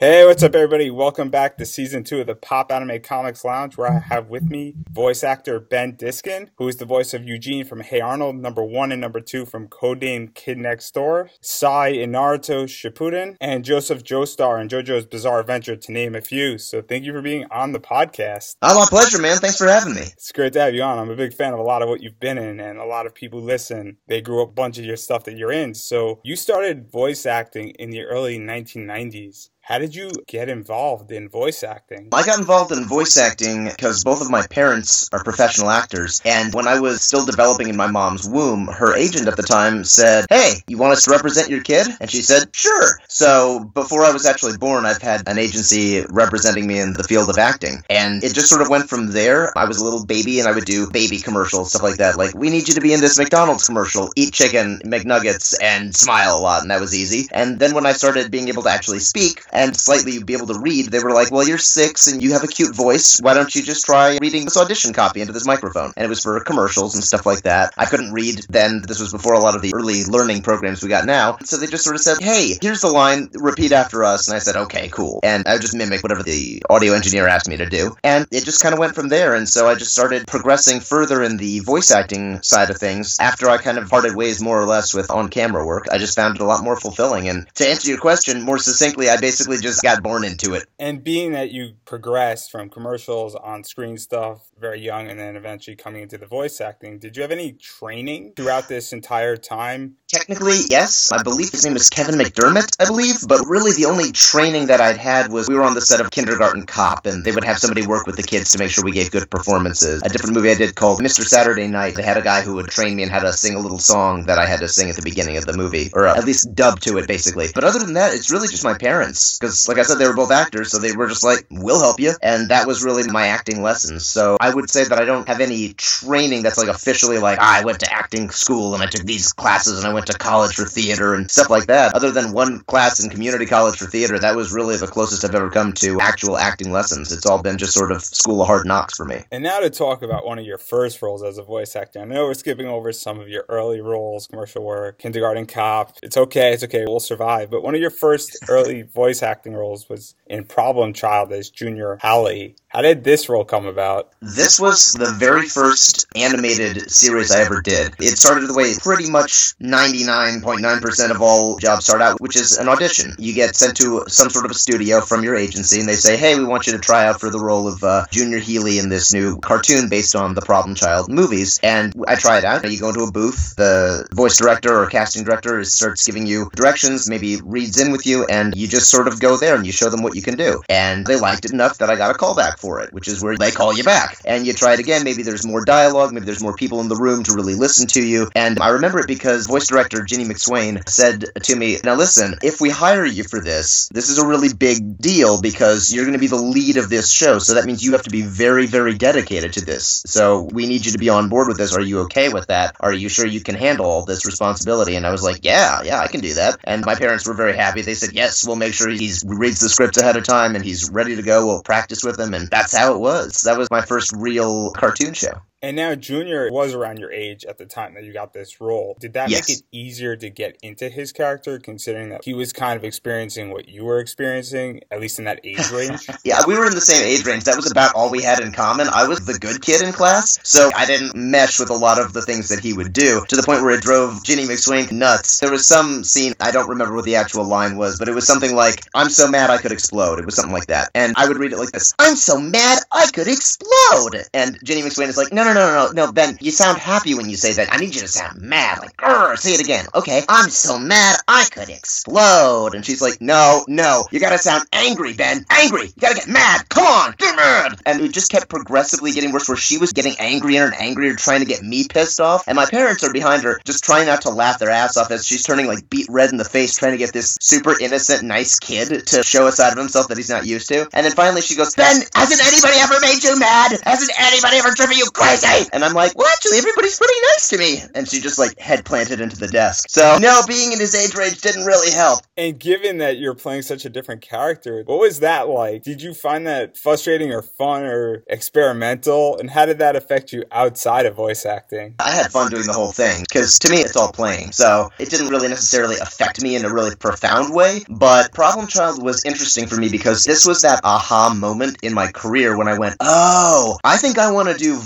Hey, what's up, everybody? Welcome back to season two of the Pop Anime Comics Lounge, where I have with me voice actor Ben Diskin, who is the voice of Eugene from Hey Arnold, number one and number two from Codename Kid Next Door, Sai in Naruto Shippuden, and Joseph Joestar in JoJo's Bizarre Adventure, to name a few. So thank you for being on the podcast. Oh, my pleasure, man. Thanks for having me. It's great to have you on. I'm a big fan of a lot of what you've been in, and a lot of people listen. They grew up a bunch of your stuff that you're in. So you started voice acting in the early 1990s. How did you get involved in voice acting? I got involved in voice acting because both of my parents are professional actors, and when I was still developing in my mom's womb, her agent at the time said, Hey, you want us to represent your kid? And she said, Sure. So before I was actually born, I've had an agency representing me in the field of acting, and it just sort of went from there. I was a little baby, and I would do baby commercials, stuff like that. Like, we need you to be in this McDonald's commercial, eat chicken, McNuggets, and smile a lot, and that was easy. And then when I started being able to actually speak, and slightly be able to read, they were like, well, you're six and you have a cute voice. Why don't you just try reading this audition copy into this microphone? And it was for commercials and stuff like that. I couldn't read then. This was before a lot of the early learning programs we got now. So they just sort of said, hey, here's the line, repeat after us. And I said, okay, cool. And I would just mimic whatever the audio engineer asked me to do. And it just kind of went from there. And so I just started progressing further in the voice acting side of things. After I kind of parted ways more or less with on camera work, I just found it a lot more fulfilling. And to answer your question more succinctly, I basically just got born into it. And being that you progressed from commercials on screen stuff very young and then eventually coming into the voice acting, did you have any training throughout this entire time? Technically, yes. I believe his name is Kevin McDermott, I believe. But really, the only training that I'd had was we were on the set of Kindergarten Cop, and they would have somebody work with the kids to make sure we gave good performances. A different movie I did called Mr. Saturday Night, they had a guy who would train me in how to sing a little song that I had to sing at the beginning of the movie, or uh, at least dub to it, basically. But other than that, it's really just my parents. Because, like I said, they were both actors, so they were just like, we'll help you. And that was really my acting lessons. So I would say that I don't have any training that's like officially like, ah, I went to acting school and I took these classes and I went to college for theater and stuff like that. Other than one class in community college for theater, that was really the closest I've ever come to actual acting lessons. It's all been just sort of school of hard knocks for me. And now to talk about one of your first roles as a voice actor. I know we're skipping over some of your early roles, commercial work, kindergarten cop. It's okay, it's okay, we'll survive. But one of your first early voice acting roles was in Problem Child as Junior Healy. How did this role come about? This was the very first animated series I ever did. It started the way pretty much 99.9% of all jobs start out, which is an audition. You get sent to some sort of a studio from your agency, and they say, hey, we want you to try out for the role of uh, Junior Healy in this new cartoon based on the Problem Child movies. And I tried out. You go into a booth, the voice director or casting director starts giving you directions, maybe reads in with you, and you just sort of go there and you show them what you can do. And they liked it enough that I got a call back for it, which is where they call you back. And you try it again. Maybe there's more dialogue, maybe there's more people in the room to really listen to you. And I remember it because voice director Ginny McSwain said to me, Now listen, if we hire you for this, this is a really big deal because you're going to be the lead of this show. So that means you have to be very, very dedicated to this. So we need you to be on board with this. Are you okay with that? Are you sure you can handle this responsibility? And I was like, Yeah, yeah, I can do that. And my parents were very happy. They said, Yes, we'll make sure he reads the scripts ahead of time and he's ready to go. We'll practice with him. And that's how it was. That was my first real cartoon show. And now Junior was around your age at the time that you got this role. Did that Yes. make it easier to get into his character, considering that he was kind of experiencing what you were experiencing, at least in that age range? Yeah, we were in the same age range. That was about all we had in common. I was the good kid in class, so I didn't mesh with a lot of the things that he would do to the point where it drove Ginny McSwain nuts. There was some scene, I don't remember what the actual line was, but it was something like, I'm so mad I could explode. It was something like that. And I would read it like this I'm so mad I could explode. And Ginny McSwain is like, no, no, no, no, no, Ben, you sound happy when you say that. I need you to sound mad. Like, Grr, say it again. Okay, I'm so mad I could explode. And she's like, no, no, you gotta sound angry, Ben. Angry. You gotta get mad. Come on, get mad. And it just kept progressively getting worse where she was getting angrier and angrier trying to get me pissed off. And my parents are behind her just trying not to laugh their ass off as she's turning like beat red in the face trying to get this super innocent, nice kid to show a side of himself that he's not used to. And then finally she goes, Ben, hasn't anybody ever made you mad? Hasn't anybody ever driven you crazy? And I'm like, well, actually, everybody's pretty nice to me. And she just like head planted into the desk. So, no, being in his age range didn't really help. And given that you're playing such a different character, what was that like? Did you find that frustrating or fun or experimental? And how did that affect you outside of voice acting? I had fun doing the whole thing because to me, it's all playing. So it didn't really necessarily affect me in a really profound way. But Problem Child was interesting for me because this was that aha moment in my career when I went, oh, I think I want to do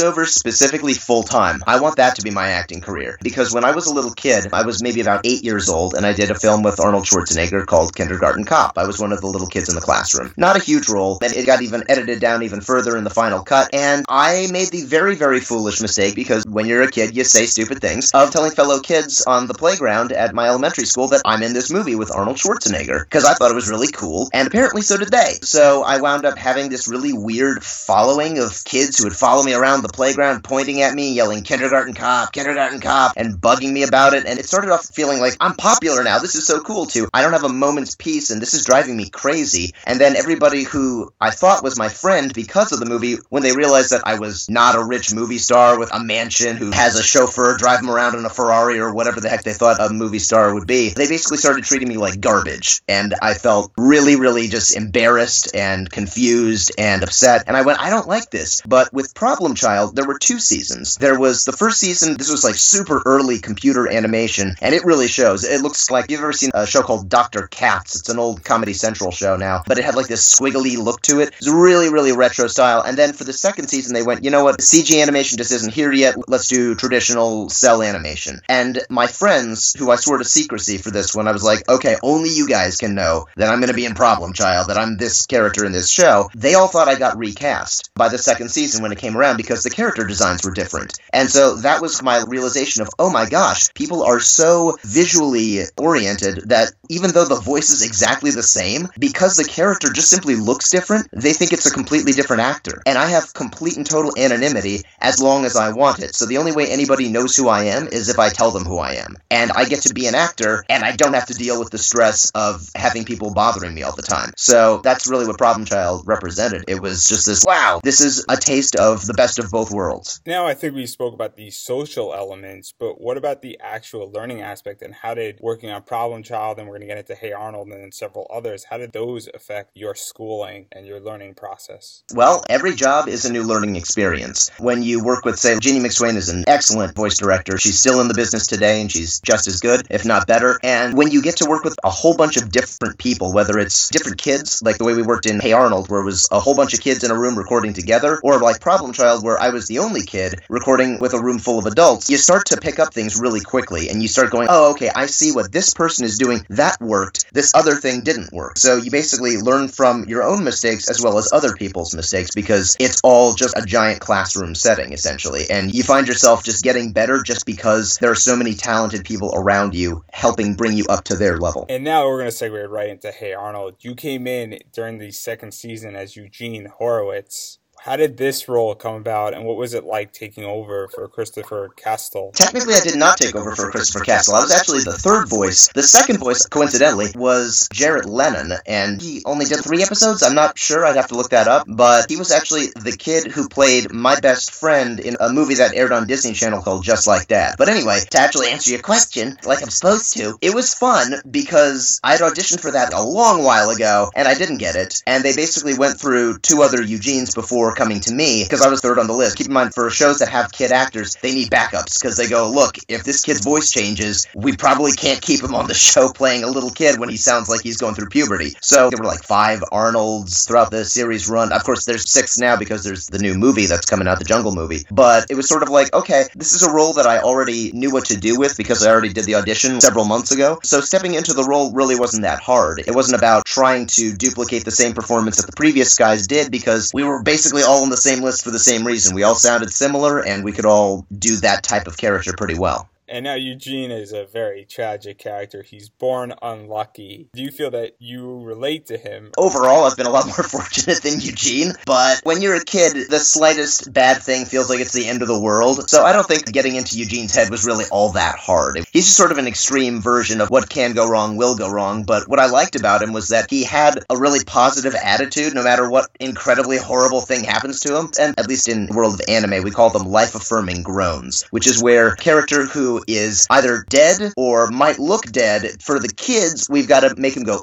voiceover specifically full time. I want that to be my acting career. Because when I was a little kid, I was maybe about eight years old, and I did a film with Arnold Schwarzenegger called Kindergarten Cop. I was one of the little kids in the classroom. Not a huge role, and it got even edited down even further in the final cut. And I made the very, very foolish mistake because when you're a kid, you say stupid things of telling fellow kids on the playground at my elementary school that I'm in this movie with Arnold Schwarzenegger because I thought it was really cool, and apparently so did they. So I wound up having this really weird following of kids who would follow me around the playground, pointing at me, yelling "Kindergarten Cop, Kindergarten Cop," and bugging me about it. And it started off feeling like I'm popular now. This is so cool too. I don't have a moment's peace, and this is driving me crazy. And then everybody who I thought was my friend because of the movie, when they realized that I was not a rich movie star with a mansion who has a chauffeur drive him around in a Ferrari or whatever the heck they thought a movie star would be, they basically started treating me like garbage. And I felt really, really just embarrassed and confused and upset. And I went, I don't like this. But with Problem Child, there were two seasons. There was the first season, this was like super early computer animation, and it really shows. It looks like you've ever seen a show called Dr. Katz. It's an old Comedy Central show now, but it had like this squiggly look to it. It's really, really retro style. And then for the second season, they went, you know what? CG animation just isn't here yet. Let's do traditional cell animation. And my friends, who I swore to secrecy for this one, I was like, okay, only you guys can know that I'm going to be in Problem Child, that I'm this character in this show. They all thought I got recast by the second season when it came around because the character designs were different. And so that was my realization of, oh my gosh, people are so visually oriented that even though the voice is exactly the same, because the character just simply looks different, they think it's a completely different actor. And I have complete and total anonymity as long as I want it. So the only way anybody knows who I am is if I tell them who I am. And I get to be an actor, and I don't have to deal with the stress of having people bothering me all the time. So that's really what Problem Child represented. It was just this wow, this is a taste of the best of both worlds. Now, I think we spoke about the social elements, but what about the actual learning aspect and how did working on Problem Child, and we're going to get into Hey Arnold and then several others, how did those affect your schooling and your learning process? Well, every job is a new learning experience. When you work with, say, Ginny McSwain is an excellent voice director. She's still in the business today and she's just as good, if not better. And when you get to work with a whole bunch of different people, whether it's different kids, like the way we worked in Hey Arnold, where it was a whole bunch of kids in a room recording together, or like Problem Child, where I was the only kid recording with a room full of adults, you start to pick up things really quickly and you start going, oh, okay, I see what this person is doing. That worked. This other thing didn't work. So you basically learn from your own mistakes as well as other people's mistakes because it's all just a giant classroom setting, essentially. And you find yourself just getting better just because there are so many talented people around you helping bring you up to their level. And now we're going to segue right into Hey Arnold. You came in during the second season as Eugene Horowitz. How did this role come about, and what was it like taking over for Christopher Castile? Technically, I did not take over for Christopher Castile. I was actually the third voice. The second voice, coincidentally, was Jarrett Lennon, and he only did three episodes. I'm not sure. I'd have to look that up. But he was actually the kid who played my best friend in a movie that aired on Disney Channel called Just Like That. But anyway, to actually answer your question, like I'm supposed to, it was fun because I had auditioned for that a long while ago, and I didn't get it. And they basically went through two other Eugenes before coming to me because I was third on the list. Keep in mind, for shows that have kid actors, they need backups because they go, look, if this kid's voice changes, we probably can't keep him on the show playing a little kid when he sounds like he's going through puberty. So there were like five Arnolds throughout the series run. Of course, there's six now because there's the new movie that's coming out, the Jungle movie. But it was sort of like, okay, this is a role that I already knew what to do with because I already did the audition several months ago. So stepping into the role really wasn't that hard. It wasn't about trying to duplicate the same performance that the previous guys did because we were basically all on the same list for the same reason. We all sounded similar and we could all do that type of character pretty well. And now Eugene is a very tragic character. He's born unlucky. Do you feel that you relate to him? Overall, I've been a lot more fortunate than Eugene, but when you're a kid, the slightest bad thing feels like it's the end of the world. So I don't think getting into Eugene's head was really all that hard. He's just sort of an extreme version of what can go wrong will go wrong, but what I liked about him was that he had a really positive attitude no matter what incredibly horrible thing happens to him. And at least in the world of anime, we call them life affirming groans, which is where character who is either dead or might look dead, for the kids, we've got to make him go,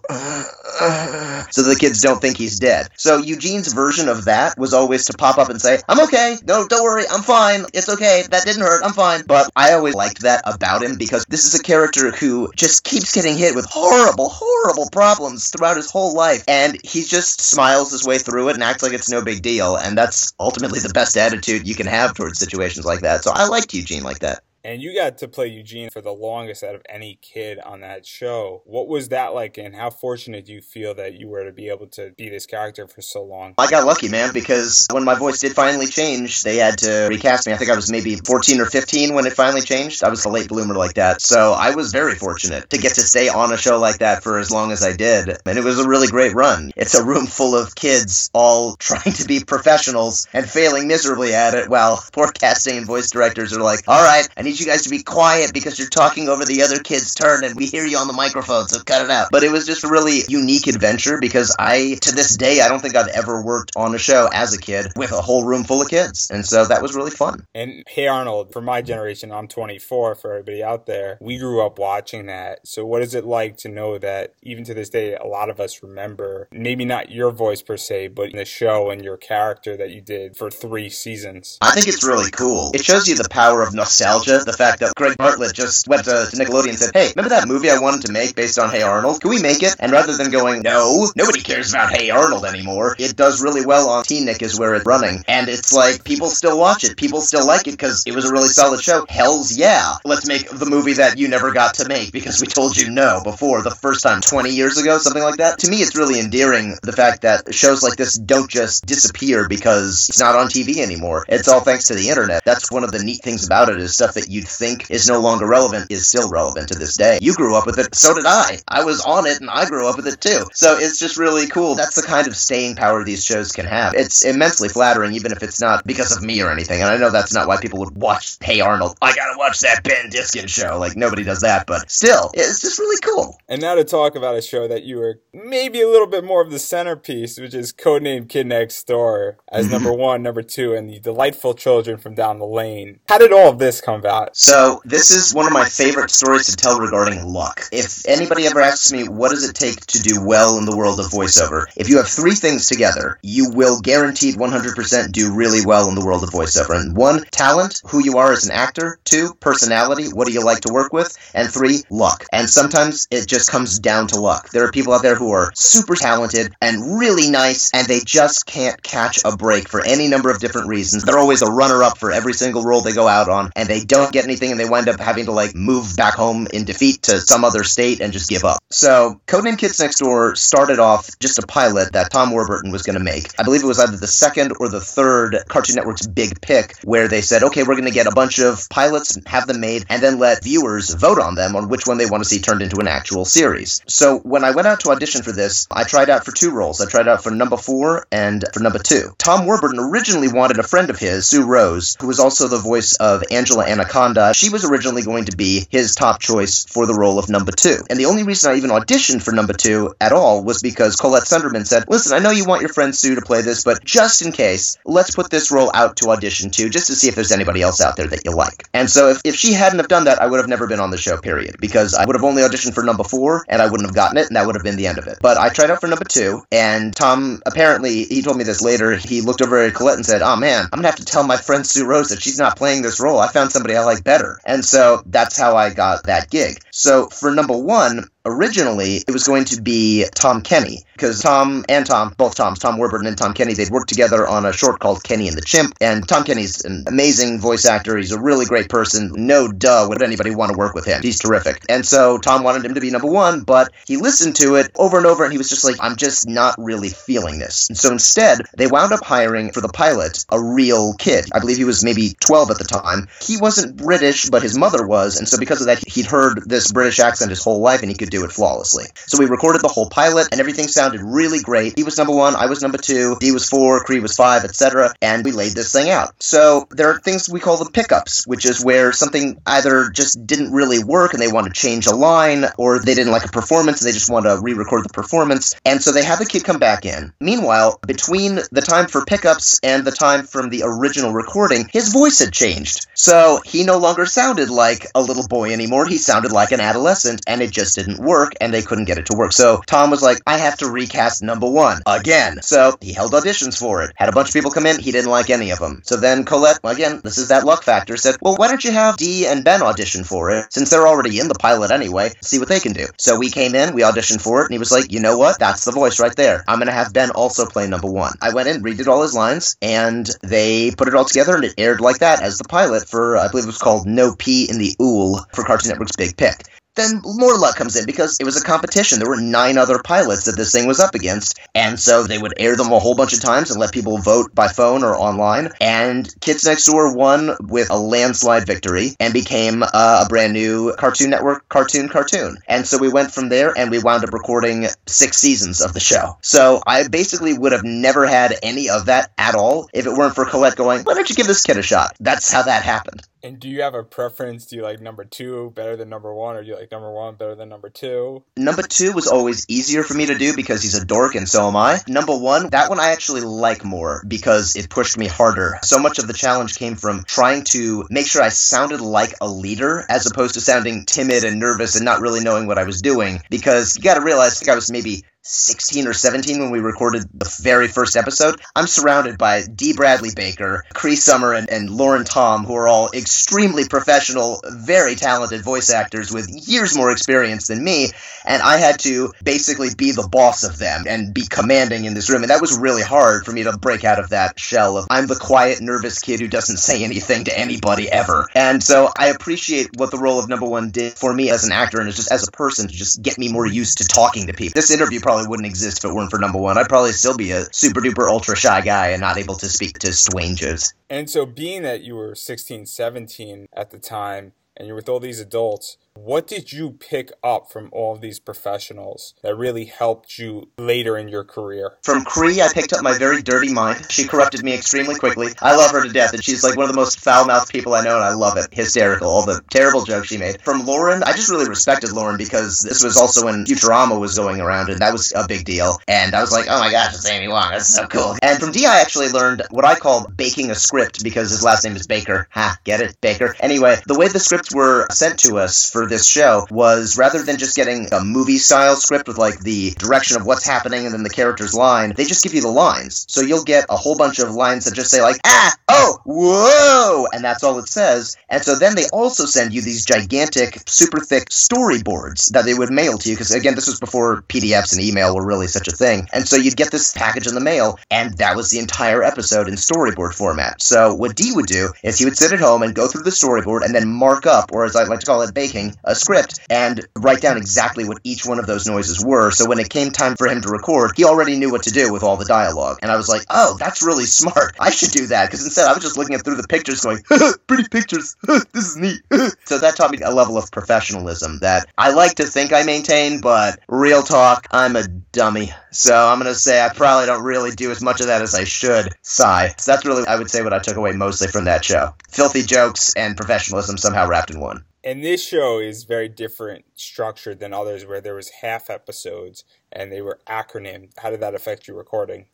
so the kids don't think he's dead. So Eugene's version of that was always to pop up and say, I'm okay. No, don't worry. I'm fine. It's okay. That didn't hurt. I'm fine. But I always liked that about him because this is a character who just keeps getting hit with horrible, horrible problems throughout his whole life. And he just smiles his way through it and acts like it's no big deal. And that's ultimately the best attitude you can have towards situations like that. So I liked Eugene like that. And you got to play Eugene for the longest out of any kid on that show. What was that like, and how fortunate do you feel that you were to be able to be this character for so long? I got lucky, man, because when my voice did finally change, they had to recast me. I think I was maybe 14 or 15 when it finally changed. I was a late bloomer like that. So I was very fortunate to get to stay on a show like that for as long as I did. And it was a really great run. It's a room full of kids all trying to be professionals and failing miserably at it while poor casting and voice directors are like, all right, I need you guys to be quiet because you're talking over the other kid's turn and we hear you on the microphone, so cut it out. But it was just a really unique adventure because I, to this day, I don't think I've ever worked on a show as a kid with a whole room full of kids. And so that was really fun. And Hey Arnold, for my generation, I'm 24, for everybody out there, we grew up watching that. So what is it like to know that even to this day, a lot of us remember, maybe not your voice per se, but the show and your character that you did for three seasons? I think it's really cool. It shows you the power of nostalgia, the fact that Craig Bartlett just went to Nickelodeon and said, Hey, remember that movie I wanted to make based on Hey Arnold? Can we make it? And rather than going, No, nobody cares about Hey Arnold anymore, it does really well on TeenNick is where it's running. And it's like, people still watch it. People still like it because it was a really solid show. Hell's yeah. Let's make the movie that you never got to make because we told you no before the first time 20 years ago, something like that. To me, it's really endearing the fact that shows like this don't just disappear because it's not on TV anymore. It's all thanks to the internet. That's one of the neat things about it is stuff that you'd think is no longer relevant is still relevant to this day. You grew up with it, so did I. I was on it and I grew up with it too. So it's just really cool. That's the kind of staying power these shows can have. It's immensely flattering, even if it's not because of me or anything. And I know that's not why people would watch Hey Arnold. I gotta watch that Ben Diskin show. Like nobody does that, but still, it's just really cool. And now to talk about a show that you were maybe a little bit more of the centerpiece, which is Codename Kid Next Door as mm-hmm. number one, number two, and the delightful children from down the lane. How did all of this come about? So this is one of my favorite stories to tell regarding luck. If anybody ever asks me what does it take to do well in the world of voiceover, if you have three things together, you will guaranteed 100% do really well in the world of voiceover. And one, talent, who you are as an actor. Two, personality, what do you like to work with? And three, luck. And sometimes it just comes down to luck. There are people out there who are super talented and really nice, and they just can't catch a break for any number of different reasons. They're always a runner up for every single role they go out on, and they don't get anything, and they wind up having to like move back home in defeat to some other state and just give up. So, Codename Kids Next Door started off just a pilot that Tom Warburton was going to make. I believe it was either the second or the third Cartoon Network's big pick, where they said, okay, we're going to get a bunch of pilots, and have them made, and then let viewers vote on them on which one they want to see turned into an actual series. So, when I went out to audition for this, I tried out for two roles. I tried out for number four and for number two. Tom Warburton originally wanted a friend of his, Sue Rose, who was also the voice of Angela Anaconda. She was originally going to be his top choice for the role of number two. And the only reason I even auditioned for number two at all was because Colette Sunderman said, Listen, I know you want your friend Sue to play this, but just in case, let's put this role out to audition too, just to see if there's anybody else out there that you like. And so if, if she hadn't have done that, I would have never been on the show, period. Because I would have only auditioned for number four and I wouldn't have gotten it, and that would have been the end of it. But I tried out for number two, and Tom apparently he told me this later. He looked over at Colette and said, Oh man, I'm gonna have to tell my friend Sue Rose that she's not playing this role. I found somebody I like better. And so that's how I got that gig. So for number one, originally it was going to be Tom Kenny because Tom and Tom, both Toms, Tom Warburton and Tom Kenny, they'd worked together on a short called Kenny and the Chimp. And Tom Kenny's an amazing voice actor. He's a really great person. No duh would anybody want to work with him. He's terrific. And so Tom wanted him to be number one, but he listened to it over and over and he was just like, I'm just not really feeling this. And so instead, they wound up hiring for the pilot a real kid. I believe he was maybe 12 at the time. He wasn't British, but his mother was. And so because of that, he'd heard this British accent his whole life and he could do it flawlessly. So we recorded the whole pilot and everything sounded really great. He was number one, I was number two, Dee was four, Cree was five, etc. And we laid this thing out. So there are things we call the pickups, which is where something either just didn't really work and they want to change a line, or they didn't like a performance and they just want to re record the performance. And so they have the kid come back in. Meanwhile, between the time for pickups and the time from the original recording, his voice had changed. So he no longer sounded like a little boy anymore. He sounded like an adolescent, and it just didn't and they couldn't get it to work. So Tom was like, I have to recast number one again. So he held auditions for it. Had a bunch of people come in. He didn't like any of them. So then Colette, again, this is that luck factor, said, Well, why don't you have Dee and Ben audition for it? Since they're already in the pilot anyway, see what they can do. So we came in, we auditioned for it, and he was like, You know what? That's the voice right there. I'm going to have Ben also play number one. I went in, redid all his lines, and they put it all together, and it aired like that as the pilot for, I believe it was called No Pee in the Ool for Cartoon Network's Big Pick then more luck comes in because it was a competition. There were nine other pilots that this thing was up against, and so they would air them a whole bunch of times and let people vote by phone or online. And Kids Next Door won with a landslide victory and became uh, a brand new Cartoon Network cartoon cartoon. And so we went from there and we wound up recording six seasons of the show. So I basically would have never had any of that at all if it weren't for Colette going, why don't you give this kid a shot? That's how that happened. And do you have a preference? Do you like number two better than number one, or do you like number one better than number two? Number two was always easier for me to do because he's a dork and so am I. Number one, that one I actually like more because it pushed me harder. So much of the challenge came from trying to make sure I sounded like a leader as opposed to sounding timid and nervous and not really knowing what I was doing. Because you gotta realize, I think I was maybe 16 or 17 when we recorded the very first episode, I'm surrounded by Dee Bradley Baker, Cree Summer, and, and Lauren Tom, who are all extremely professional, very talented voice actors with years more experience than me. And I had to basically be the boss of them and be commanding in this room. And that was really hard for me to break out of that shell of I'm the quiet, nervous kid who doesn't say anything to anybody ever. And so I appreciate what the role of number one did for me as an actor and just as a person to just get me more used to talking to people. This interview probably probably wouldn't exist if it weren't for number one. I'd probably still be a super duper ultra shy guy and not able to speak to strangers. And so, being that you were 16, 17 at the time, and you're with all these adults, what did you pick up from all of these professionals that really helped you later in your career? From Cree, I picked up my very dirty mind. She corrupted me extremely quickly. I love her to death, and she's like one of the most foul mouthed people I know, and I love it. Hysterical, all the terrible jokes she made. From Lauren, I just really respected Lauren because this was also when Futurama was going around, and that was a big deal. And I was like, oh my gosh, it's Amy Wong. That's so cool. And from Dee, I I actually learned what I call baking a script because his last name is Baker. Ha, get it? Baker. Anyway, the way the scripts were sent to us for this show was rather than just getting a movie style script with like the direction of what's happening and then the character's line, they just give you the lines. So you'll get a whole bunch of lines that just say like, ah, oh, whoa, and that's all it says. And so then they also send you these gigantic, super thick storyboards that they would mail to you because again, this was before PDFs and email were really such a thing. And so you'd get this package in the mail, and that was the entire episode in storyboard format. So what Dee would do is he would sit at home and go through the storyboard and then mark up, or as I like to call it, baking a script and write down exactly what each one of those noises were. So when it came time for him to record, he already knew what to do with all the dialogue. And I was like, oh, that's really smart. I should do that. Because instead, I was just looking at through the pictures going, pretty pictures. this is neat. so that taught me a level of professionalism that I like to think I maintain, but real talk, I'm a dummy. So I'm going to say I probably don't really do as much of that as I should. Sigh. So that's really, I would say, what I took away mostly from that show. Filthy jokes and professionalism somehow wrapped in one. And this show is very different structured than others where there was half episodes and they were acronym. How did that affect your recording?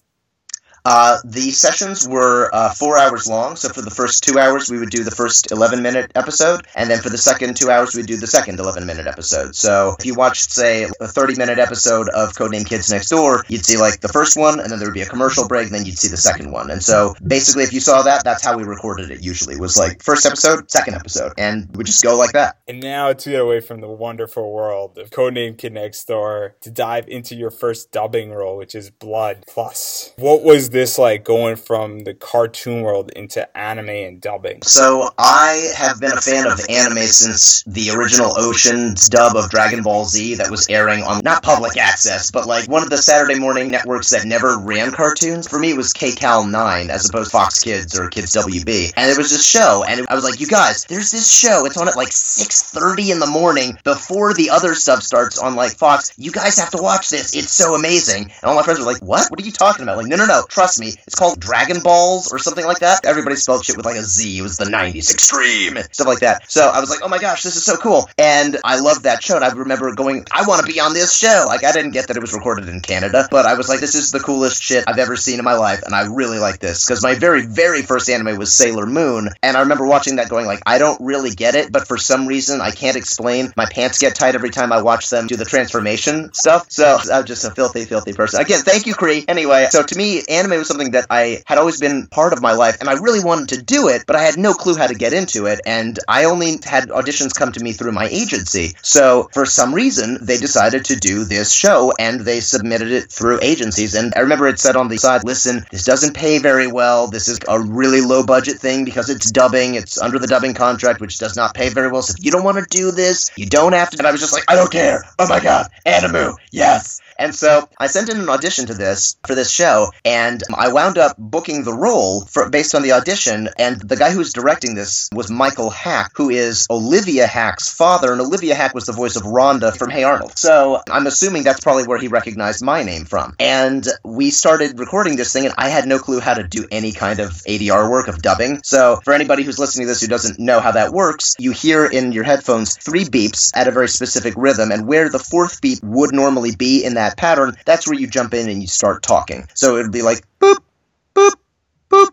Uh, the sessions were uh, four hours long. So for the first two hours, we would do the first 11 minute episode. And then for the second two hours, we'd do the second 11 minute episode. So if you watched, say, a 30 minute episode of Codename Kids Next Door, you'd see like the first one, and then there would be a commercial break, and then you'd see the second one. And so basically, if you saw that, that's how we recorded it usually was like first episode, second episode. And we just go like that. And now to get away from the wonderful world of Codename Kid Next Door to dive into your first dubbing role, which is Blood Plus. What was this like going from the cartoon world into anime and dubbing? So I have been a fan of anime since the original Ocean's dub of Dragon Ball Z that was airing on not public access, but like one of the Saturday morning networks that never ran cartoons. For me, it was KCAL 9 as opposed to Fox Kids or Kids WB. And there was this show, and I was like, you guys, there's this show. It's on at like 6.30 in the morning before the other stuff starts on like Fox. You guys have to watch this. It's so amazing. And all my friends were like, what? What are you talking about? Like, no, no, no. Trust me. It's called Dragon Balls or something like that. Everybody spelled shit with like a Z. It was the 90s. Extreme. Stuff like that. So I was like, oh my gosh, this is so cool. And I loved that show. And I remember going, I want to be on this show. Like, I didn't get that it was recorded in Canada, but I was like, this is the coolest shit I've ever seen in my life. And I really like this because my very, very first anime was Sailor Moon. And I remember watching that going like, I don't really get it, but for some reason I can't explain. My pants get tight every time I watch them do the transformation stuff. So I'm just a filthy, filthy person. Again, thank you, Cree. Anyway, so to me, anime was something that I had always been part of my life, and I really wanted to do it, but I had no clue how to get into it, and I only had auditions come to me through my agency. So for some reason, they decided to do this show, and they submitted it through agencies. And I remember it said on the side, listen, this doesn't pay very well. This is a really low budget thing because it's dubbing. It's under the dubbing contract, which does not pay very well. So if you don't want to do this, you don't have to. And I was just like, I don't care. Oh my god, Animu, yes. And so I sent in an audition to this for this show, and I wound up booking the role for, based on the audition. And the guy who was directing this was Michael Hack, who is Olivia Hack's father, and Olivia Hack was the voice of Rhonda from Hey Arnold. So I'm assuming that's probably where he recognized my name from. And we started recording this thing, and I had no clue how to do any kind of ADR work of dubbing. So for anybody who's listening to this who doesn't know how that works, you hear in your headphones three beeps at a very specific rhythm, and where the fourth beep would normally be in that pattern, that's where you jump in and you start talking. So it'll be like boop, boop, boop,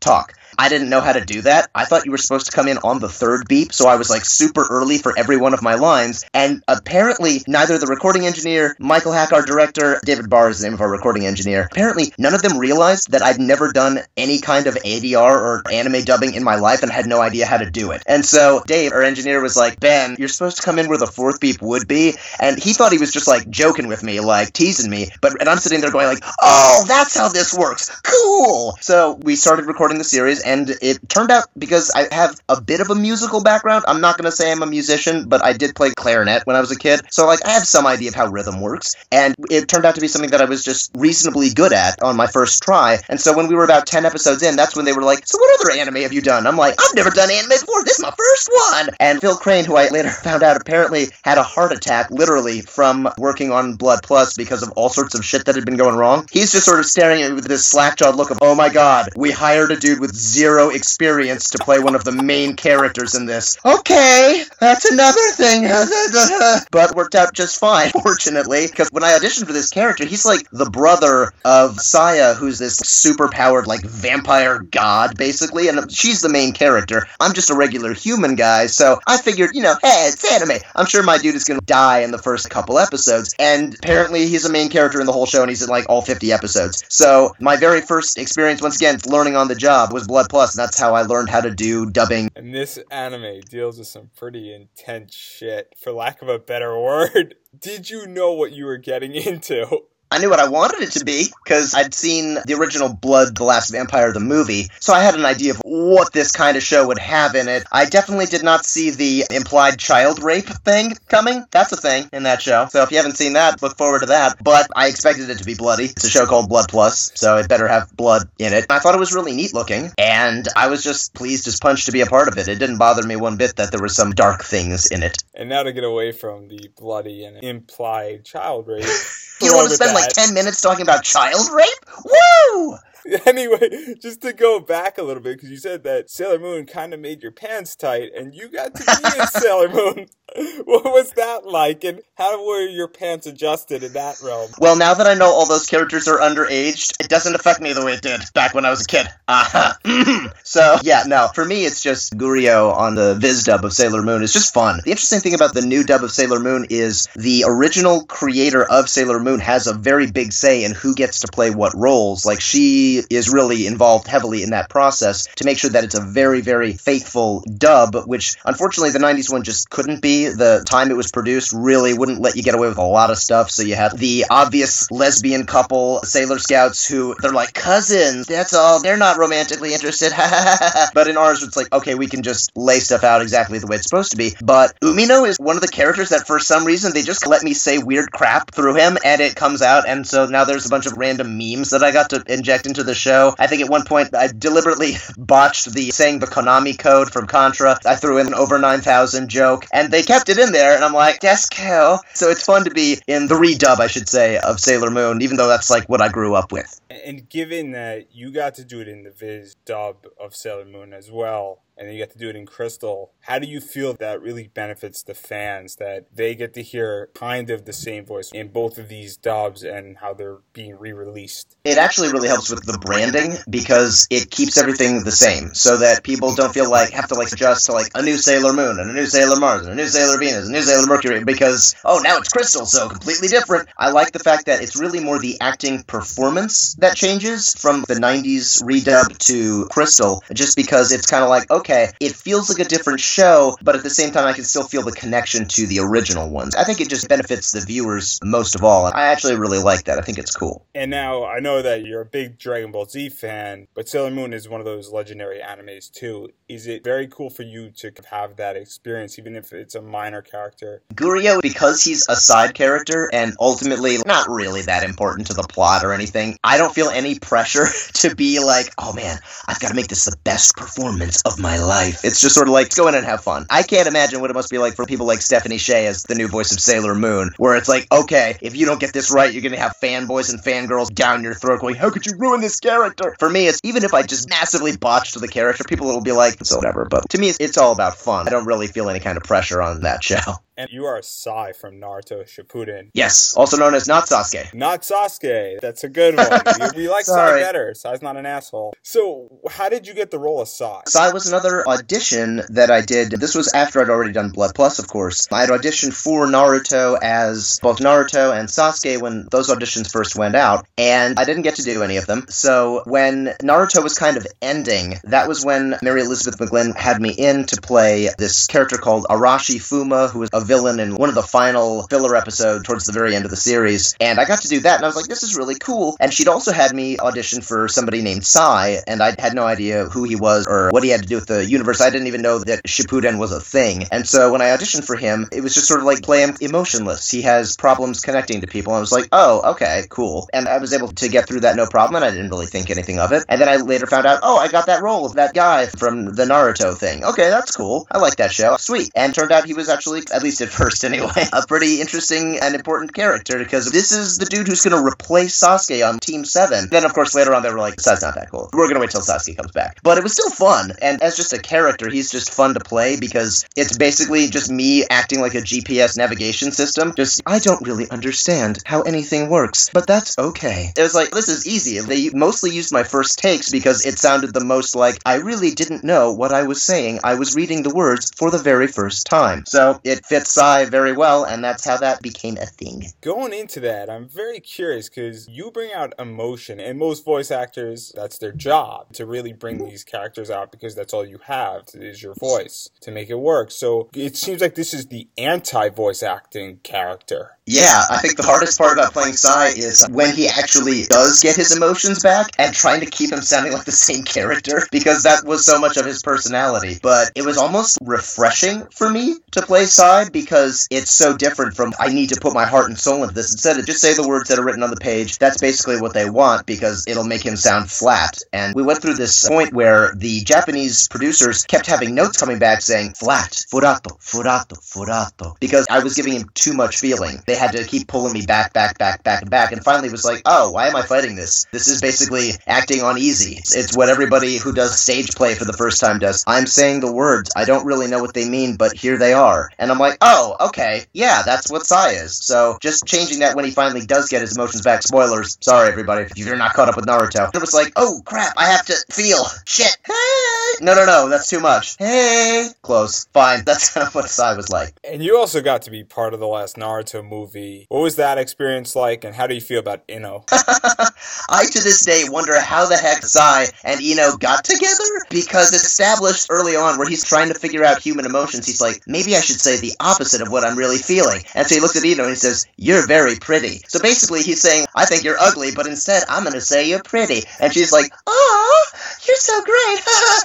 talk. I didn't know how to do that. I thought you were supposed to come in on the third beep, so I was like super early for every one of my lines. And apparently, neither the recording engineer, Michael Hack, our director, David Barr is the name of our recording engineer, apparently none of them realized that I'd never done any kind of ADR or anime dubbing in my life and had no idea how to do it. And so Dave, our engineer, was like, Ben, you're supposed to come in where the fourth beep would be. And he thought he was just like joking with me, like teasing me. But and I'm sitting there going like, oh, that's how this works. Cool. So we started recording the series and it turned out because I have a bit of a musical background. I'm not going to say I'm a musician, but I did play clarinet when I was a kid. So, like, I have some idea of how rhythm works. And it turned out to be something that I was just reasonably good at on my first try. And so, when we were about 10 episodes in, that's when they were like, So, what other anime have you done? I'm like, I've never done anime before. This is my first one. And Phil Crane, who I later found out apparently had a heart attack literally from working on Blood Plus because of all sorts of shit that had been going wrong, he's just sort of staring at me with this slack jawed look of, Oh my god, we hired a dude with zero experience to play one of the main characters in this. Okay, that's another thing. but worked out just fine, fortunately, because when I auditioned for this character, he's like the brother of Saya, who's this super powered, like, vampire god, basically, and she's the main character. I'm just a regular human guy, so I figured, you know, hey, it's anime. I'm sure my dude is gonna die in the first couple episodes, and apparently he's a main character in the whole show, and he's in, like, all 50 episodes. So, my very first experience, once again, learning on the job was Blood Plus, and that's how I learned how to do dubbing. And this anime deals with some pretty intense shit, for lack of a better word. Did you know what you were getting into? I knew what I wanted it to be because I'd seen the original Blood, the Last Vampire, the movie, so I had an idea of what this kind of show would have in it. I definitely did not see the implied child rape thing coming. That's a thing in that show. So if you haven't seen that, look forward to that. But I expected it to be bloody. It's a show called Blood Plus, so it better have blood in it. I thought it was really neat looking, and I was just pleased as punch to be a part of it. It didn't bother me one bit that there were some dark things in it. And now to get away from the bloody and implied child rape. You want to spend like 10 minutes talking about child rape? Woo! Anyway, just to go back a little bit, because you said that Sailor Moon kind of made your pants tight, and you got to be in Sailor Moon. What was that like, and how were your pants adjusted in that realm? Well, now that I know all those characters are underaged, it doesn't affect me the way it did back when I was a kid. Uh-huh. so, yeah, no, for me, it's just Gurio on the Viz dub of Sailor Moon. It's just fun. The interesting thing about the new dub of Sailor Moon is the original creator of Sailor Moon has a very big say in who gets to play what roles. Like, she is really involved heavily in that process to make sure that it's a very, very faithful dub, which unfortunately the 90s one just couldn't be. The time it was produced really wouldn't let you get away with a lot of stuff. So you had the obvious lesbian couple, Sailor Scouts, who they're like cousins. That's all. They're not romantically interested. but in ours, it's like, okay, we can just lay stuff out exactly the way it's supposed to be. But Umino is one of the characters that for some reason they just let me say weird crap through him and it comes out. And so now there's a bunch of random memes that I got to inject into the show. I think at one point I deliberately botched the saying the Konami code from Contra. I threw in an over 9,000 joke and they kept it in there. And I'm like, cool. So it's fun to be in the redub, I should say, of Sailor Moon, even though that's like what I grew up with. And given that you got to do it in the Viz dub of Sailor Moon as well, and you got to do it in Crystal. How do you feel that really benefits the fans that they get to hear kind of the same voice in both of these dubs and how they're being re-released? It actually really helps with the branding because it keeps everything the same so that people don't feel like have to like adjust to like a new Sailor Moon and a new Sailor Mars and a new Sailor Venus, and a new Sailor Mercury because oh now it's Crystal so completely different. I like the fact that it's really more the acting performance that changes from the 90s redub to Crystal just because it's kind of like okay it feels like a different show, but at the same time, I can still feel the connection to the original ones. I think it just benefits the viewers most of all. I actually really like that. I think it's cool. And now I know that you're a big Dragon Ball Z fan, but Sailor Moon is one of those legendary animes too. Is it very cool for you to have that experience, even if it's a minor character? Gurio, because he's a side character and ultimately not really that important to the plot or anything, I don't feel any pressure to be like, oh man, I've got to make this the best performance of my life. It's just sort of like go in and have fun. I can't imagine what it must be like for people like Stephanie Sheh as the new voice of Sailor Moon, where it's like, okay, if you don't get this right, you're gonna have fanboys and fangirls down your throat going, how could you ruin this character? For me, it's even if I just massively botched the character, people will be like, so whatever. But to me, it's, it's all about fun. I don't really feel any kind of pressure on that show. And you are Sai from Naruto Shippuden. Yes, also known as not Sasuke. Not Sasuke. That's a good one. we, like Sai better. Sai's not an asshole. So, how did you get the role of Sai? Sai was another audition that I did. This was after I'd already done Blood Plus, of course. I had auditioned for Naruto as both Naruto and Sasuke when those auditions first went out, and I didn't get to do any of them. So, when Naruto was kind of ending, that was when Mary Elizabeth McGlynn had me in to play this character called Arashi Fuma, who was a villain in one of the final filler episodes towards the very end of the series. And I got to do that, and I was like, this is really cool. And she'd also had me audition for somebody named Sai, and I had no idea who he was or what he had to do with the universe. I didn't even know that Shippuden was a thing. And so when I auditioned for him, it was just sort of like play him emotionless. He has problems connecting to people. I was like, oh, okay, cool. And I was able to get through that no problem, and I didn't really think anything of it. And then I later found out, oh, I got that role of that guy from the Naruto thing. Okay, that's cool. I like that show. Sweet. And turned out he was actually, at least at first anyway, a pretty interesting and important character because this is the dude who's going to replace Sasuke on Team 7. Then, of course, later on they were like, that's not that cool. We're going to wait till Sasuke comes back. But it was still fun. And as just a character, he's just fun to play because it's basically just me acting like a GPS navigation system. Just, I don't really understand how anything works, but that's okay. It was like, this is easy. They mostly used my first takes because it sounded the most like I really didn't know what I was saying. I was reading the words for the very first time. So it fits Sai very well, and that's how that became a thing. Going into that, I'm very curious because you bring out emotion, and most voice actors, that's their job to really bring these characters out because that's all you have is your voice to make it work. So it seems like this is the anti voice acting character. Yeah, I think the hardest part about playing Sai is when he actually does get his emotions back and trying to keep him sounding like the same character because that was so much of his personality. But it was almost refreshing for me to play Sai because it's so different from I need to put my heart and soul into this. Instead of just say the words that are written on the page, that's basically what they want because it'll make him sound flat. And we went through this point where the Japanese producers kept having notes coming back saying flat, furato, furato, furato, because I was giving him too much feeling. They had to keep pulling me back, back, back, back, and back, and finally was like, oh, why am I fighting this? This is basically acting on easy. It's what everybody who does stage play for the first time does. I'm saying the words. I don't really know what they mean, but here they are. And I'm like, oh, okay, yeah, that's what Sai is. So just changing that when he finally does get his emotions back. Spoilers. Sorry, everybody, if you're not caught up with Naruto. It was like, oh crap, I have to feel shit. Hey, no, no, no, that's too much. Hey, close, fine. That's kind of what Sai was like. And you also got to be part of the last Naruto movie. What was that experience like, and how do you feel about Ino? I to this day wonder how the heck Sai and Ino got together because it's established early on where he's trying to figure out human emotions. He's like, maybe I should say the opposite of what I'm really feeling. And so he looks at Ino and he says, You're very pretty. So basically, he's saying, I think you're ugly, but instead, I'm going to say you're pretty. And she's like, Oh, you're so great.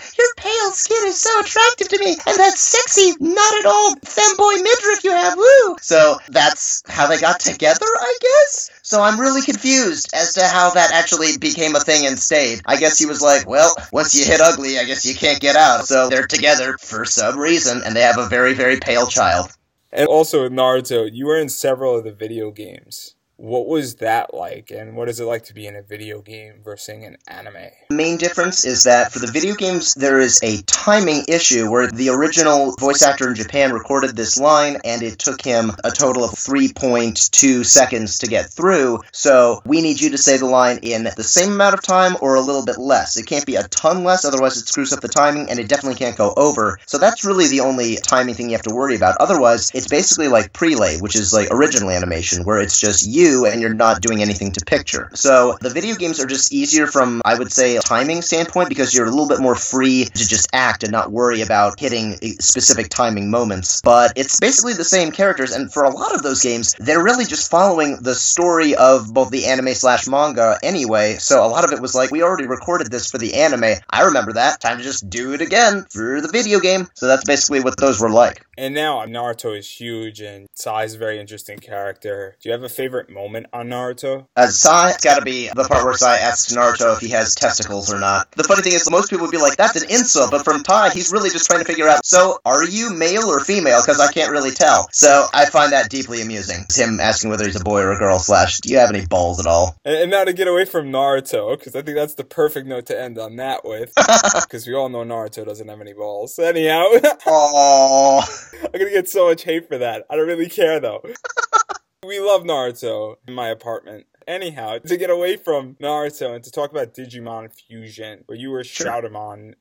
your pale skin is so attractive to me. And that sexy, not at all femboy midriff you have. Woo. So that's how they got together, I guess? So I'm really confused as to how that actually became a thing and stayed. I guess he was like, well, once you hit ugly, I guess you can't get out. So they're together for some reason, and they have a very, very pale child. And also with Naruto, you were in several of the video games. What was that like, and what is it like to be in a video game versus an anime? The main difference is that for the video games, there is a timing issue where the original voice actor in Japan recorded this line, and it took him a total of 3.2 seconds to get through. So we need you to say the line in the same amount of time or a little bit less. It can't be a ton less, otherwise it screws up the timing, and it definitely can't go over. So that's really the only timing thing you have to worry about. Otherwise, it's basically like prelay, which is like original animation, where it's just you and you're not doing anything to picture. So the video games are just easier from, I would say, a timing standpoint because you're a little bit more free to just act and not worry about hitting specific timing moments. But it's basically the same characters, and for a lot of those games, they're really just following the story of both the anime slash manga anyway. So a lot of it was like, we already recorded this for the anime. I remember that. Time to just do it again for the video game. So that's basically what those were like. And now Naruto is huge, and Sai is a very interesting character. Do you have a favorite moment on Naruto? Uh, Sai, it's gotta be the part where Sai asks Naruto if he has testicles or not. The funny thing is, most people would be like, that's an insult, but from Sai, he's really just trying to figure out, so, are you male or female? Because I can't really tell. So, I find that deeply amusing. It's him asking whether he's a boy or a girl, slash, do you have any balls at all? And, and now to get away from Naruto, because I think that's the perfect note to end on that with, because we all know Naruto doesn't have any balls. Anyhow. Aww. I'm gonna get so much hate for that. I don't really care though. we love Naruto in my apartment. Anyhow, to get away from Naruto and to talk about Digimon Fusion, where you were Sure.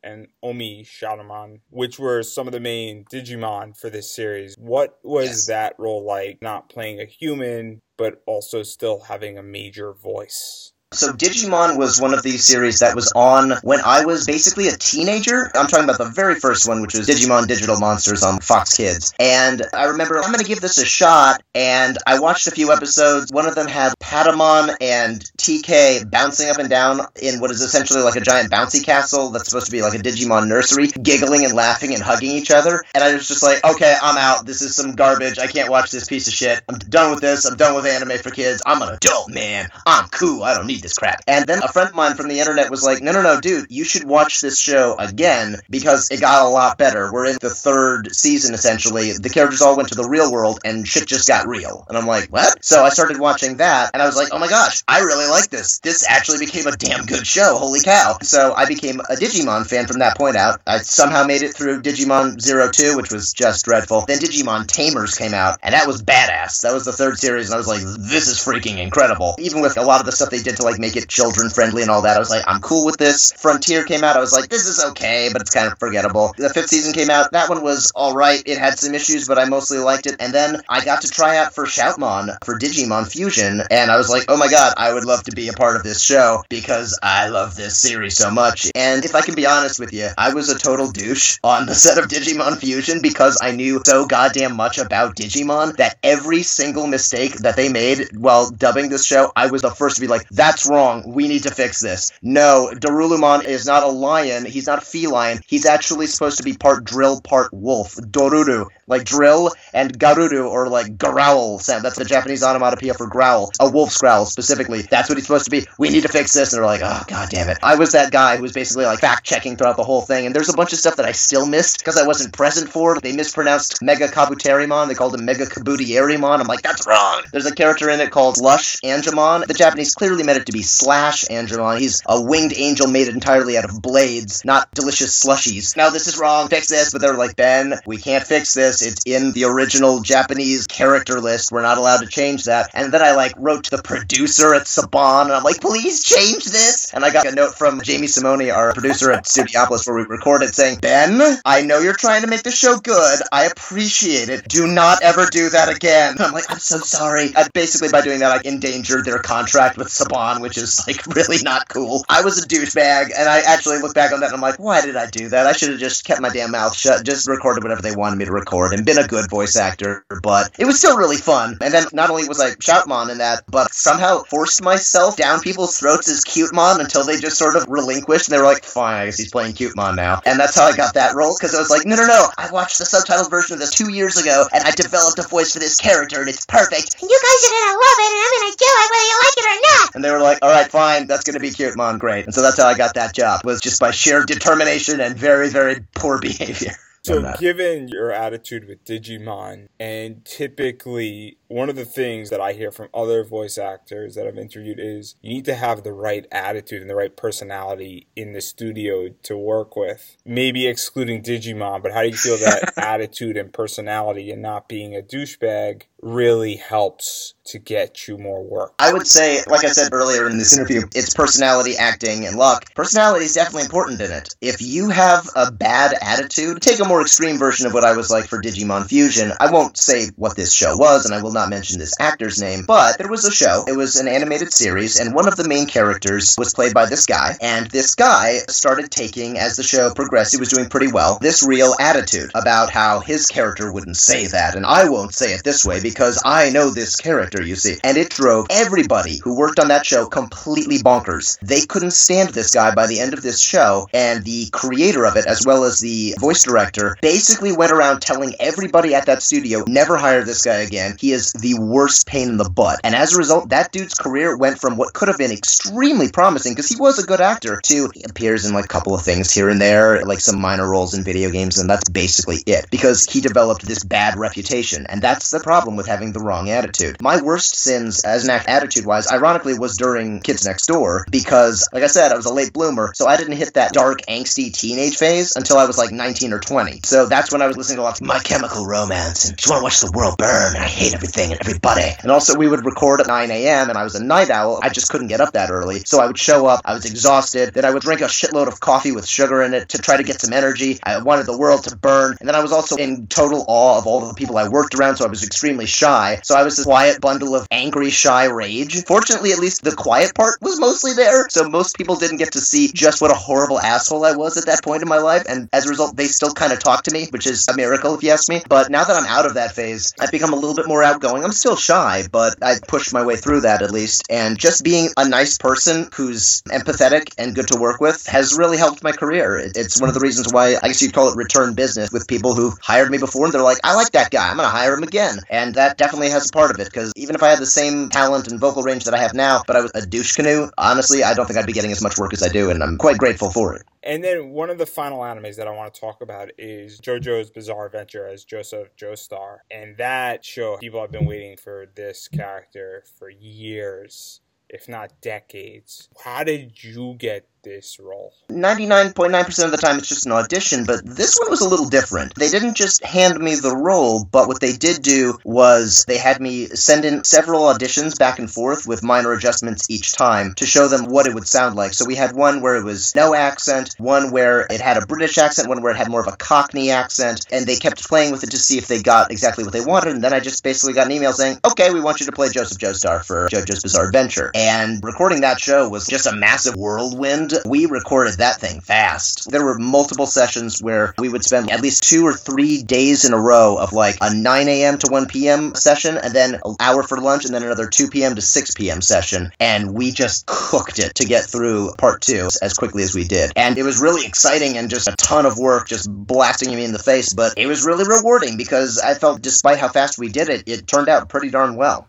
And OmniShoutmon, which were some of the main Digimon for this series. What was Yes. that role like, not playing a human, but also still having a major voice? So Digimon was one of these series that was on when I was basically a teenager. I'm talking about the very first one, which was Digimon Digital Monsters on Fox Kids. And I remember I'm going to give this a shot, and I watched a few episodes. One of them had Patamon and TK bouncing up and down in what is essentially like a giant bouncy castle that's supposed to be like a Digimon nursery, giggling and laughing and hugging each other. And I was just like, okay, I'm out. This is some garbage. I can't watch this piece of shit. I'm done with this. I'm done with anime for kids. I'm an adult man. I'm cool. I don't need this crap. And then a friend of mine from the internet was like, no, no, no, dude, you should watch this show again because it got a lot better. We're in the third season, essentially. The characters all went to the real world and shit just got real. And I'm like, what? So I started watching that and I was like, oh my gosh, I really like this. This actually became a damn good show. Holy cow. So I became a Digimon fan from that point out. I somehow made it through Digimon Zero Two, which was just dreadful. Then Digimon Tamers came out, and that was badass. That was the third series, and I was like, this is freaking incredible. Even with a lot of the stuff they did to like make it children friendly and all that, I was like, I'm cool with this. Frontier came out, I was like, this is okay, but it's kind of forgettable. The fifth season came out, that one was alright. It had some issues, but I mostly liked it. And then I got to try out for Shoutmon for Digimon Fusion, and I was like, oh my god, I would love to be a part of this show because I love this series so much. And if I can be honest with you, I was a total douche on the set of Digimon Fusion because I knew so goddamn much about Digimon that every single mistake that they made while dubbing this show, I was the first to be like, that's That's wrong. We need to fix this. No, Dorulumon is not a lion. He's not a feline. He's actually supposed to be part drill, part wolf. Doruru, like drill, and Garuru, or like growl sound. That's the Japanese onomatopoeia for growl. A wolf's growl, specifically. That's what he's supposed to be. We need to fix this. And they're like, oh, god damn it. I was that guy who was basically like fact checking throughout the whole thing. And there's a bunch of stuff that I still missed because I wasn't present for. They mispronounced Mega Kabuterimon. They called him Mega Kabutierimon. I'm like, that's wrong. There's a character in it called SlushAngemon. The Japanese clearly meant it to be Slash Angemon. He's a winged angel made entirely out of blades, not delicious slushies. Now, this is wrong. Fix this. But they're like, Ben, we can't fix this. It's in the original Japanese character list. We're not allowed to change that. And then I like wrote to the producer at Saban, and I'm like, please change this. And I got a note from Jamie Simone, our producer at Studiopolis, where we recorded, saying, Ben, I know you're trying to make the show good. I appreciate it. Do not ever do that again. I'm like, I'm so sorry. Basically, by doing that, I endangered their contract with Saban, which is like really not cool. I was a douchebag, and I actually look back on that and I'm like, why did I do that? I should have just kept my damn mouth shut, just recorded whatever they wanted me to record, and been a good voice actor. But it was still really fun. And then not only was I Shoutmon in that, but somehow forced myself down people's throats as Cutemon until they just sort of relinquished, and they were like, fine, I guess he's playing Cutemon now. And that's how I got that role, because I was like, no, no, no, I watched the subtitled version of this two years ago, and I developed a voice for this character, and it's perfect. You guys are gonna love it, and I'm gonna do it whether you like it or not. And they were like, all right, fine, that's going to be Cutemon, great. And so that's how I got that job, was just by sheer determination and very, very poor behavior. So, given your attitude with Digimon, and typically one of the things that I hear from other voice actors that I've interviewed is you need to have the right attitude and the right personality in the studio to work with. Maybe excluding Digimon, but how do you feel that attitude and personality and not being a douchebag really helps to get you more work? I would say, like I said earlier in this interview, it's personality, acting, and luck. Personality is definitely important in it. If you have a bad attitude, take a more extreme version of what I was like for Digimon Fusion. I won't say what this show was, and I will not mention this actor's name, but there was a show. It was an animated series, and one of the main characters was played by this guy. And this guy started taking, as the show progressed, he was doing pretty well, this real attitude about how his character wouldn't say that, and I won't say it this way because I know this character, you see. And it drove everybody who worked on that show completely bonkers. They couldn't stand this guy by the end of this show, and the creator of it, as well as the voice director, basically went around telling everybody at that studio, never hire this guy again. He is the worst pain in the butt. And as a result, that dude's career went from what could have been extremely promising, because he was a good actor, to he appears in like a couple of things here and there, like some minor roles in video games, and that's basically it. Because he developed this bad reputation. And that's the problem with having the wrong attitude. My worst sins as an act attitude wise, ironically, was during Kids Next Door, because, like I said, I was a late bloomer, so I didn't hit that dark, angsty teenage phase until I was like 19 or 20. So that's when I was listening to lots of My Chemical Romance and Just Want to Watch the World Burn and I Hate Everything and Everybody. And also, we would record at 9 a.m., and I was a night owl. I just couldn't get up that early. So I would show up, I was exhausted, then I would drink a shitload of coffee with sugar in it to try to get some energy. I wanted the world to burn. And then I was also in total awe of all the people I worked around, so I was extremely shy. So I was this quiet bundle of angry, shy rage. Fortunately, at least the quiet part was mostly there, so most people didn't get to see just what a horrible asshole I was at that point in my life, and as a result, they still kind of talk to me, which is a miracle if you ask me. But now that I'm out of that phase, I've become a little bit more outgoing. I'm still shy, but I pushed my way through that at least, and just being a nice person who's empathetic and good to work with has really helped my career. It's one of the reasons why I guess you'd call it return business with people who hired me before and they're like, I like that guy, I'm gonna hire him again. And that definitely has a part of it, because even if I had the same talent and vocal range that I have now, but I was a douche canoe, honestly, I don't think I'd be getting as much work as I do, and I'm quite grateful for it. And then one of the final animes that I want to talk about is JoJo's Bizarre Adventure as Joseph Joestar. And that show, people have been waiting for this character for years, if not decades. How did you get this role? 99.9% of the time it's just an audition, but this one was a little different. They didn't just hand me the role, but what they did do was they had me send in several auditions back and forth with minor adjustments each time to show them what it would sound like. So we had one where it was no accent, one where it had a British accent, one where it had more of a Cockney accent, and they kept playing with it to see if they got exactly what they wanted. And then I just basically got an email saying, okay, we want you to play Joseph Joestar for JoJo's Bizarre Adventure. And recording that show was just a massive whirlwind we recorded that thing fast. There were multiple sessions where we would spend at least two or three days in a row of like a 9 a.m. to 1 p.m. session, and then an hour for lunch, and then another 2 p.m. to 6 p.m. session. And we just cooked it to get through part two as quickly as we did. And it was really exciting and just a ton of work just blasting me in the face, but it was really rewarding because I felt despite how fast we did it, it turned out pretty darn well.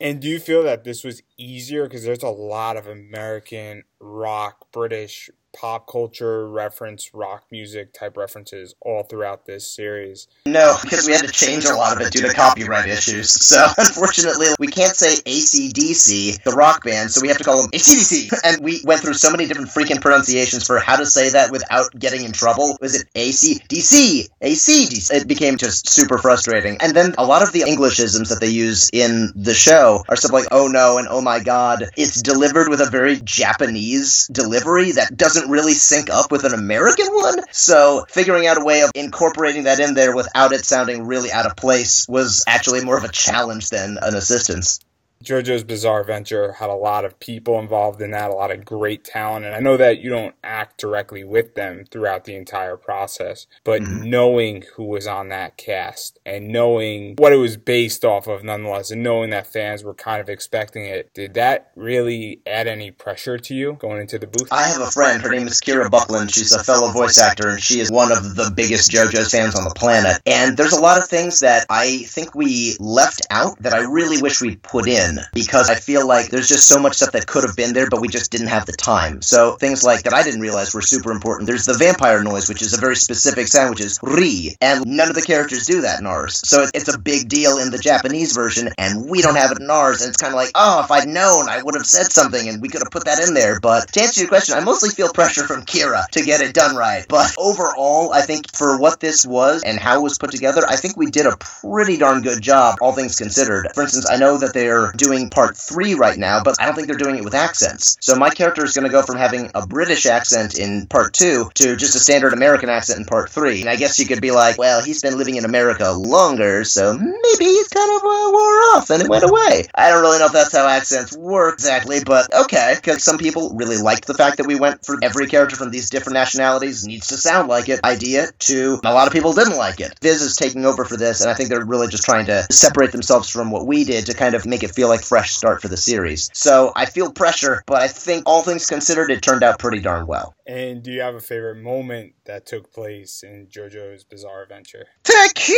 And do you feel that this was easier because there's a lot of American rock, British pop culture reference, rock music type references all throughout this series. No, because we had to change a lot of it due to copyright issues. So unfortunately, we can't say ACDC, the rock band, so we have to call them ACDC. And we went through so many different freaking pronunciations for how to say that without getting in trouble. Was it ACDC? ACDC? It became just super frustrating. And then a lot of the Englishisms that they use in the show are stuff like oh no and oh my god. It's delivered with a very Japanese delivery that doesn't really sync up with an American one. So figuring out a way of incorporating that in there without it sounding really out of place was actually more of a challenge than an assistance. JoJo's Bizarre Adventure had a lot of people involved in that, a lot of great talent. And I know that you don't act directly with them throughout the entire process, but mm-hmm. knowing who was on that cast and knowing what it was based off of nonetheless, and knowing that fans were kind of expecting it, did that really add any pressure to you going into the booth? I have a friend, her name is Kira Buckland. She's a fellow voice actor, and she is one of the biggest JoJo's fans on the planet. And there's a lot of things that I think we left out that I really wish we put in because I feel like there's just so much stuff that could have been there, but we just didn't have the time. So things like that I didn't realize were super important. There's the vampire noise, which is a very specific sound, which is ri, and none of the characters do that in ours. So it's a big deal in the Japanese version, and we don't have it in ours. And it's kind of like, oh, if I'd known, I would have said something, and we could have put that in there. But to answer your question, I mostly feel pressure from Kira to get it done right. But overall, I think for what this was and how it was put together, I think we did a pretty darn good job, all things considered. For instance, I know that they're doing part three right now, but I don't think they're doing it with accents. So my character is going to go from having a British accent in part two to just a standard American accent in part three. And I guess you could be like, well, he's been living in America longer, so maybe he's kind of uh, wore off and it went away. I don't really know if that's how accents work exactly, but okay, because some people really liked the fact that we went for every character from these different nationalities needs to sound like it idea to a lot of people didn't like it. Viz is taking over for this, and I think they're really just trying to separate themselves from what we did to kind of make it feel like fresh start for the series. So I feel pressure, but I think all things considered, it turned out pretty darn well. And do you have a favorite moment that took place in JoJo's Bizarre Adventure? Tequila!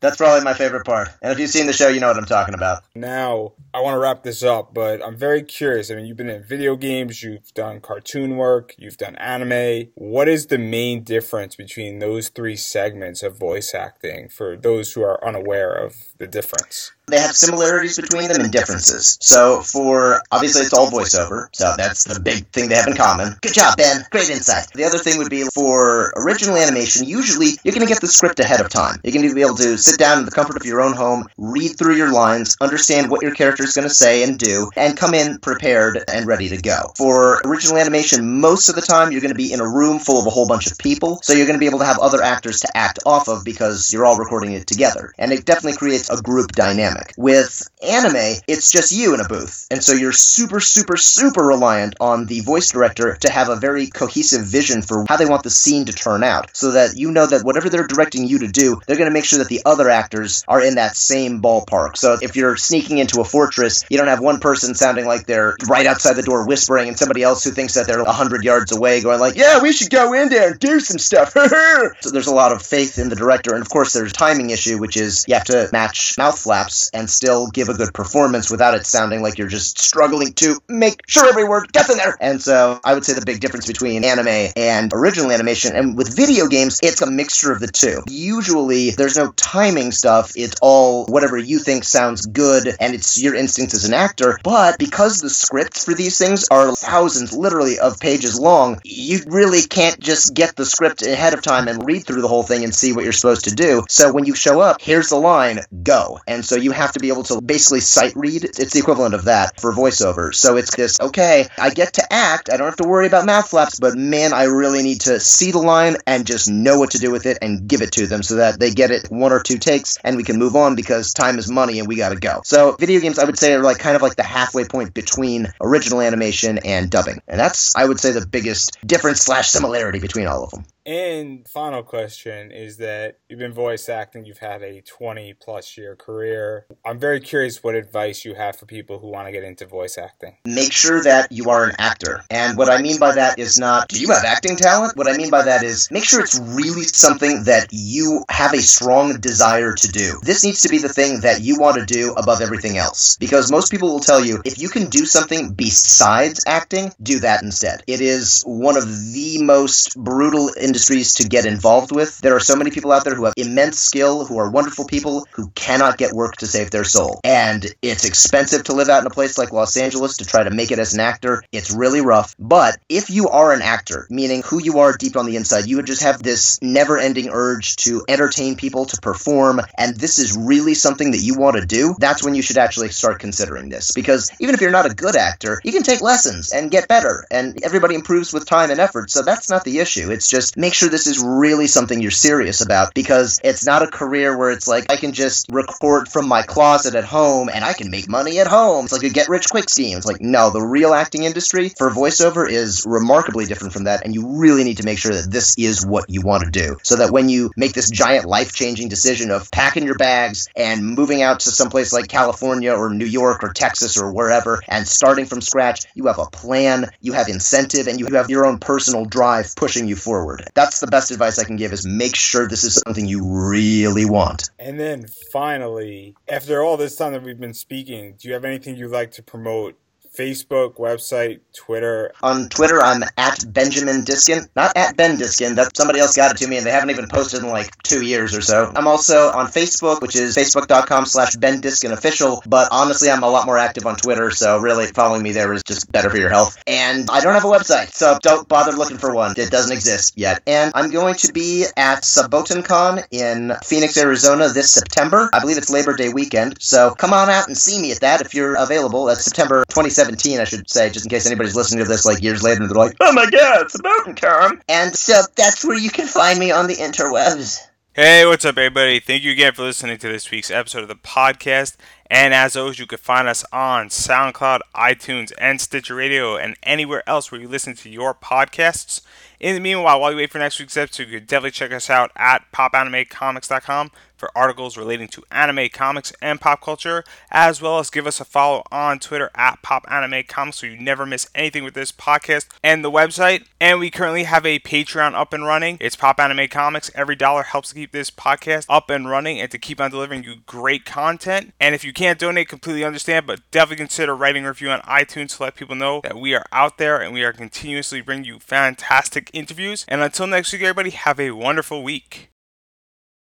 That's probably my favorite part. And if you've seen the show, you know what I'm talking about. Now, I want to wrap this up, but I'm very curious. I mean, you've been in video games, you've done cartoon work, you've done anime. What is the main difference between those three segments of voice acting for those who are unaware of the difference? They have similarities between them and differences. So, for obviously, it's all voiceover, so that's the big thing they have in common. Good job, Ben. Great insight. The other thing would be for original animation, usually you're going to get the script ahead of time. You're to be able to sit down in the comfort of your own home, read through your lines, understand what your character is going to say and do, and come in prepared and ready to go. For original animation, most of the time you're going to be in a room full of a whole bunch of people, so you're going to be able to have other actors to act off of because you're all recording it together. And it definitely creates a group dynamic. With anime, it's just you in a booth, and so you're super, super, super reliant on the voice director to have a very cohesive vision for how they want the scene to turn out, so that you know that whatever they're directing you to do, they're going to make sure that the other actors are in that same ballpark. So if you're sneaking into a fortress, you don't have one person sounding like they're right outside the door whispering, and somebody else who thinks that they're a hundred yards away going like, "Yeah, we should go in there and do some stuff." so there's a lot of faith in the director, and of course there's a timing issue, which is you have to match mouth flaps and still give a good performance without it sounding like you're just struggling to make sure every word gets in there. And so I would say the big difference between anime and original animation, and with video games, it's a mixture of the two. Usually there's no timing stuff, it's all whatever you think sounds good, and it's your instinct as an actor. But because the scripts for these things are thousands, literally, of pages long, you really can't just get the script ahead of time and read through the whole thing and see what you're supposed to do. So when you show up, here's the line, go. And so you have to be able to basically sight read. It's the equivalent of that for voiceover. So it's this, okay, I get to act. I don't have to worry about mouth flaps, but man, I really need to see the line and just know what to do with it and give it to them so that they get it one or two takes and we can move on because time is money and we gotta go. So video games, I would say, are like kind of like the halfway point between original animation and dubbing. And that's, I would say, the biggest difference slash similarity between all of them. And final question is that you've been voice acting, you've had a 20 plus year career. I'm very curious what advice you have for people who want to get into voice acting. Make sure that you are an actor. And what I mean by that is not, do you have acting talent? What I mean by that is make sure it's really something that you have a strong desire to do. This needs to be the thing that you want to do above everything else. Because most people will tell you, if you can do something besides acting, do that instead. It is one of the most brutal industries to get involved with. There are so many people out there who have immense skill, who are wonderful people, who cannot get work to save their soul. And it's expensive to live out in a place like Los Angeles to try to make it as an actor. It's really rough. But if you are an actor, meaning who you are deep on the inside, you would just have this never ending urge to entertain people, to perform, and this is really something that you want to do, that's when you should actually start considering this. Because even if you're not a good actor, you can take lessons and get better, and everybody improves with time and effort, so that's not the issue. It's just make sure this is really something you're serious about because it's not a career where it's like I can just record from my closet at home and I can make money at home. It's like a get rich quick scheme. It's like, no, the real acting industry for voiceover is remarkably different from that, and you really need to make sure that this is what you want to do so that when you make this giant life changing decision of packing your bags and moving out to someplace like California or New York or Texas or wherever and starting from scratch, you have a plan, you have incentive, and you have your own personal drive pushing you forward. That's the best advice I can give is make sure this is something you really want. And then finally, after all this time that we've been speaking, do you have anything you'd like to promote Facebook, website, Twitter. On Twitter, I'm at Benjamin Diskin, not at Ben Diskin. That somebody else got it to me, and they haven't even posted in like two years or so. I'm also on Facebook, which is facebook.com/slash Ben Diskin official. But honestly, I'm a lot more active on Twitter, so really following me there is just better for your health. And I don't have a website, so don't bother looking for one. It doesn't exist yet. And I'm going to be at Saboten Con in Phoenix, Arizona this September. I believe it's Labor Day weekend, so come on out and see me at that if you're available. That's September 27th. 2017, I should say, just in case anybody's listening to this like years later and they're like, oh my god, it's a mountain Tom. And so that's where you can find me on the interwebs. Hey, what's up, everybody? Thank you again for listening to this week's episode of the podcast. And as always, you can find us on SoundCloud, iTunes, and Stitcher Radio, and anywhere else where you listen to your podcasts. In the meanwhile, while you wait for next week's episode, you can definitely check us out at popanimecomics.com for articles relating to anime, comics, and pop culture, as well as give us a follow on Twitter at popanimecomics so you never miss anything with this podcast and the website. And we currently have a Patreon up and running. It's Pop Anime Comics. Every dollar helps to keep this podcast up and running and to keep on delivering you great content. And if you can't donate, completely understand, but definitely consider writing a review on iTunes to let people know that we are out there and we are continuously bringing you fantastic interviews. And until next week, everybody, have a wonderful week.